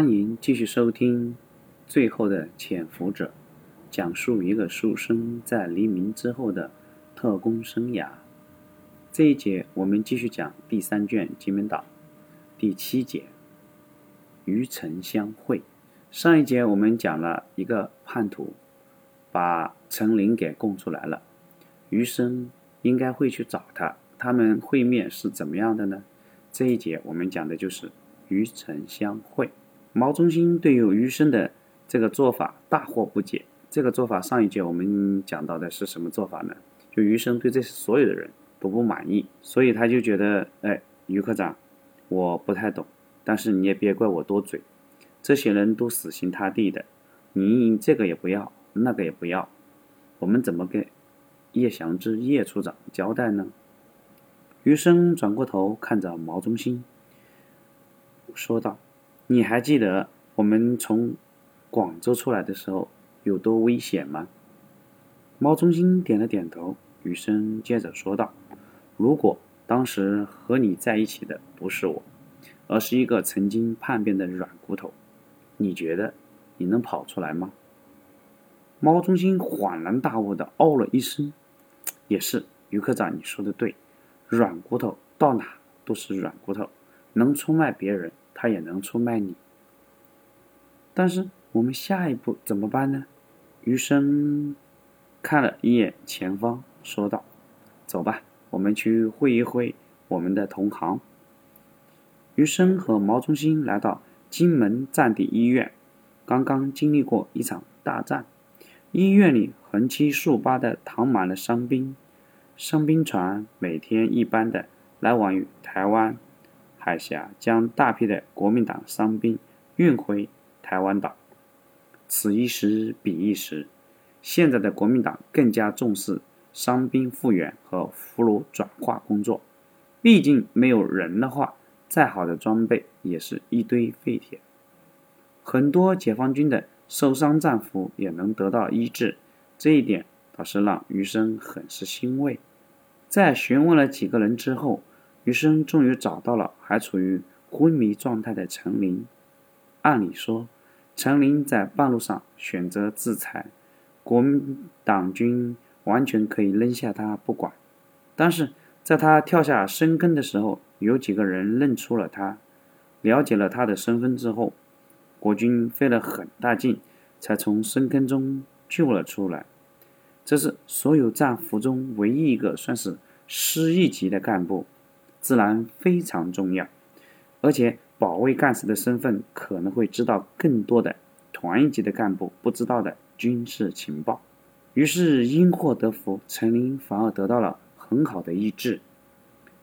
欢迎继续收听《最后的潜伏者》，讲述一个书生在黎明之后的特工生涯。这一节我们继续讲第三卷《金门岛》第七节“与陈相会”。上一节我们讲了一个叛徒把陈琳给供出来了，余生应该会去找他，他们会面是怎么样的呢？这一节我们讲的就是与陈相会。毛中心对于余生的这个做法大惑不解。这个做法上一节我们讲到的是什么做法呢？就余生对这所有的人都不满意，所以他就觉得，哎，余科长，我不太懂，但是你也别怪我多嘴。这些人都死心塌地的，你这个也不要，那个也不要，我们怎么给叶祥之叶处长交代呢？余生转过头看着毛中心，说道。你还记得我们从广州出来的时候有多危险吗？猫中心点了点头。雨生接着说道：“如果当时和你在一起的不是我，而是一个曾经叛变的软骨头，你觉得你能跑出来吗？”猫中心恍然大悟的哦了一声：“也是，于科长，你说的对，软骨头到哪都是软骨头，能出卖别人。”他也能出卖你，但是我们下一步怎么办呢？余生看了一眼前方，说道：“走吧，我们去会一会我们的同行。”余生和毛中心来到金门战地医院，刚刚经历过一场大战，医院里横七竖八的躺满了伤兵，伤兵船每天一班的来往于台湾。海峡将大批的国民党伤兵运回台湾岛，此一时彼一时。现在的国民党更加重视伤兵复员和俘虏转化工作，毕竟没有人的话，再好的装备也是一堆废铁。很多解放军的受伤战俘也能得到医治，这一点倒是让余生很是欣慰。在询问了几个人之后。余生终于找到了还处于昏迷状态的陈琳。按理说，陈琳在半路上选择自裁，国民党军完全可以扔下他不管。但是，在他跳下深坑的时候，有几个人认出了他，了解了他的身份之后，国军费了很大劲，才从深坑中救了出来。这是所有战俘中唯一一个算是师一级的干部。自然非常重要，而且保卫干事的身份可能会知道更多的团一级的干部不知道的军事情报。于是因祸得福，陈林反而得到了很好的医治。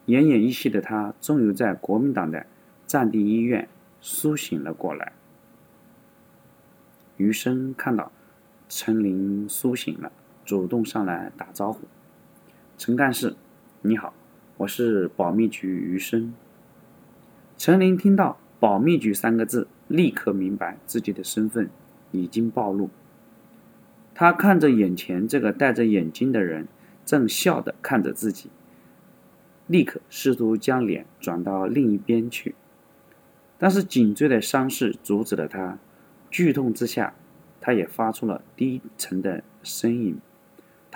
奄奄一息的他，终于在国民党的战地医院苏醒了过来。余生看到陈琳苏醒了，主动上来打招呼：“陈干事，你好。”我是保密局余生。陈琳听到“保密局”三个字，立刻明白自己的身份已经暴露。他看着眼前这个戴着眼镜的人，正笑的看着自己，立刻试图将脸转到另一边去，但是颈椎的伤势阻止了他。剧痛之下，他也发出了低沉的呻吟。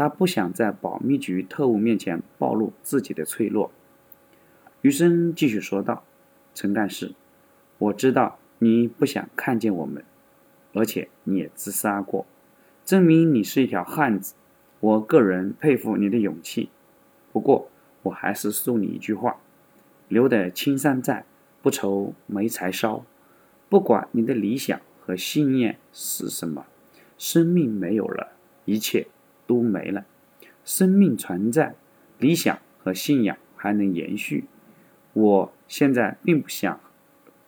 他不想在保密局特务面前暴露自己的脆弱。余生继续说道：“陈干事，我知道你不想看见我们，而且你也自杀过，证明你是一条汉子。我个人佩服你的勇气。不过，我还是送你一句话：留得青山在，不愁没柴烧。不管你的理想和信念是什么，生命没有了，一切。”都没了，生命存在，理想和信仰还能延续。我现在并不想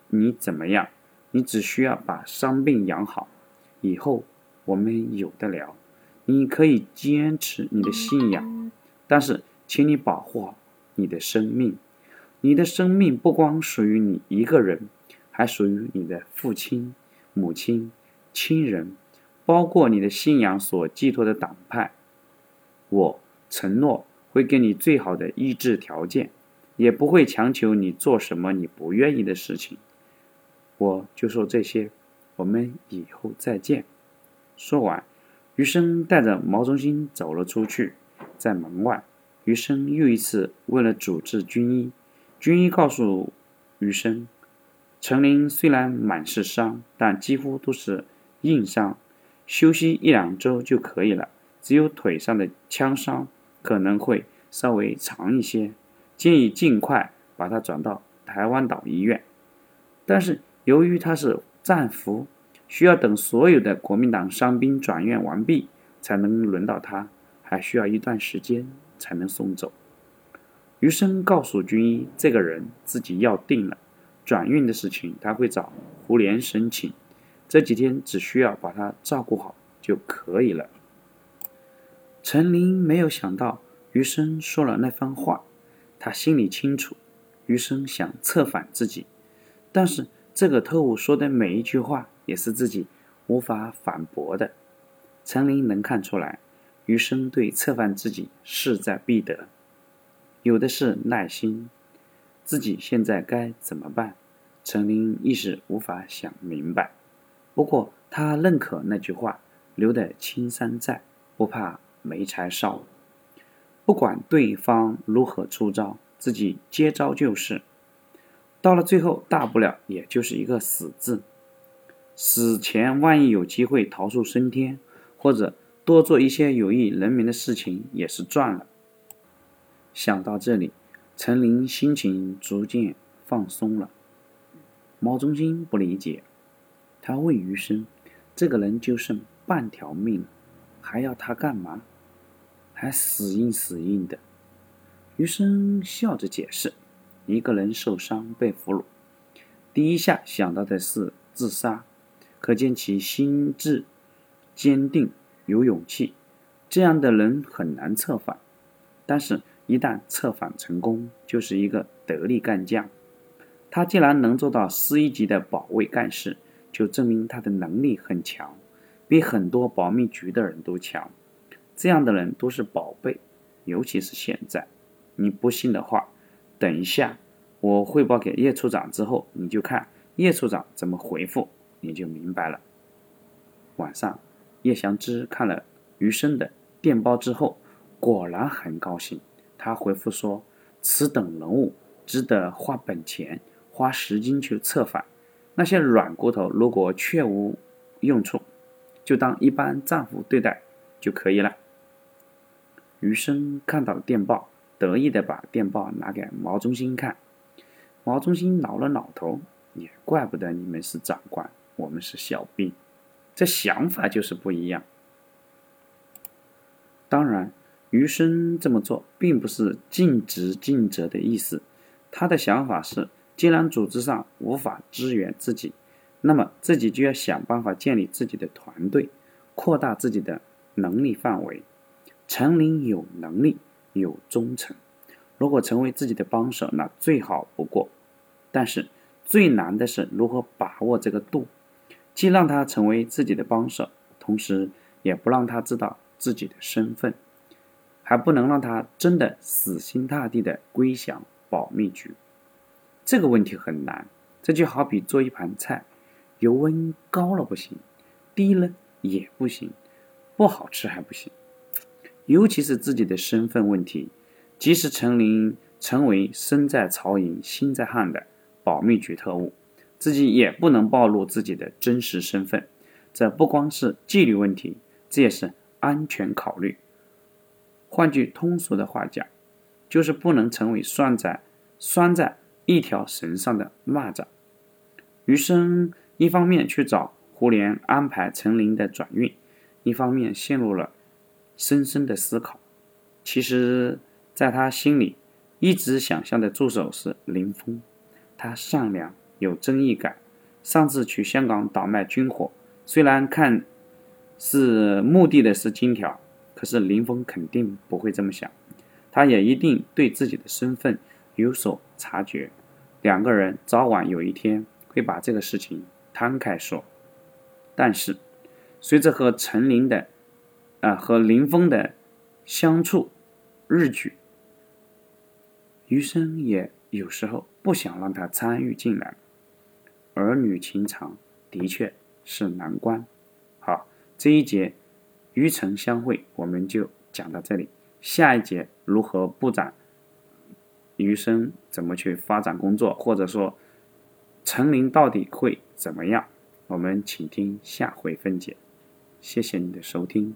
你怎么样，你只需要把伤病养好，以后我们有的聊。你可以坚持你的信仰，但是请你保护好你的生命。你的生命不光属于你一个人，还属于你的父亲、母亲、亲人。包括你的信仰所寄托的党派，我承诺会给你最好的医治条件，也不会强求你做什么你不愿意的事情。我就说这些，我们以后再见。说完，余生带着毛中心走了出去。在门外，余生又一次问了主治军医。军医告诉余生，陈林虽然满是伤，但几乎都是硬伤，休息一两周就可以了。只有腿上的枪伤可能会稍微长一些，建议尽快把他转到台湾岛医院。但是由于他是战俘，需要等所有的国民党伤兵转院完毕，才能轮到他，还需要一段时间才能送走。余生告诉军医，这个人自己要定了，转运的事情他会找胡琏申请，这几天只需要把他照顾好就可以了。陈琳没有想到余生说了那番话，他心里清楚，余生想策反自己，但是这个特务说的每一句话也是自己无法反驳的。陈琳能看出来，余生对策反自己势在必得。有的是耐心，自己现在该怎么办？陈琳一时无法想明白。不过他认可那句话：“留得青山在，不怕没柴烧。”不管对方如何出招，自己接招就是。到了最后，大不了也就是一个死字。死前万一有机会逃出升天，或者多做一些有益人民的事情，也是赚了。想到这里，陈琳心情逐渐放松了。毛中心不理解，他问余生：“这个人就剩半条命了，还要他干嘛？还死硬死硬的。”余生笑着解释：“一个人受伤被俘虏，第一下想到的是自杀，可见其心智坚定，有勇气。这样的人很难策反，但是。”一旦策反成功，就是一个得力干将。他既然能做到司一级的保卫干事，就证明他的能力很强，比很多保密局的人都强。这样的人都是宝贝，尤其是现在。你不信的话，等一下我汇报给叶处长之后，你就看叶处长怎么回复，你就明白了。晚上，叶祥之看了余生的电报之后，果然很高兴。他回复说：“此等人物值得花本钱、花时间去策反。那些软骨头如果确无用处，就当一般战俘对待就可以了。”余生看到了电报，得意的把电报拿给毛中心看。毛中心挠了挠头：“也怪不得你们是长官，我们是小兵，这想法就是不一样。当然。”余生这么做并不是尽职尽责的意思，他的想法是：既然组织上无法支援自己，那么自己就要想办法建立自己的团队，扩大自己的能力范围。陈琳有能力，有忠诚，如果成为自己的帮手，那最好不过。但是最难的是如何把握这个度，既让他成为自己的帮手，同时也不让他知道自己的身份。还不能让他真的死心塌地的归降保密局，这个问题很难。这就好比做一盘菜，油温高了不行，低了也不行，不好吃还不行。尤其是自己的身份问题，即使陈琳成为身在曹营心在汉的保密局特务，自己也不能暴露自己的真实身份。这不光是纪律问题，这也是安全考虑。换句通俗的话讲，就是不能成为拴在拴在一条绳上的蚂蚱。余生一方面去找胡琏安排陈琳的转运，一方面陷入了深深的思考。其实，在他心里，一直想象的助手是林峰。他善良，有正义感。上次去香港倒卖军火，虽然看是目的的是金条。可是林峰肯定不会这么想，他也一定对自己的身份有所察觉。两个人早晚有一天会把这个事情摊开说。但是，随着和陈琳的，啊和林峰的相处日久，余生也有时候不想让他参与进来。儿女情长的确是难关。好，这一节与诚相会我们就讲到这里。下一节如何布展余生，怎么去发展工作，或者说陈林到底会怎么样？我们请听下回分解。谢谢你的收听。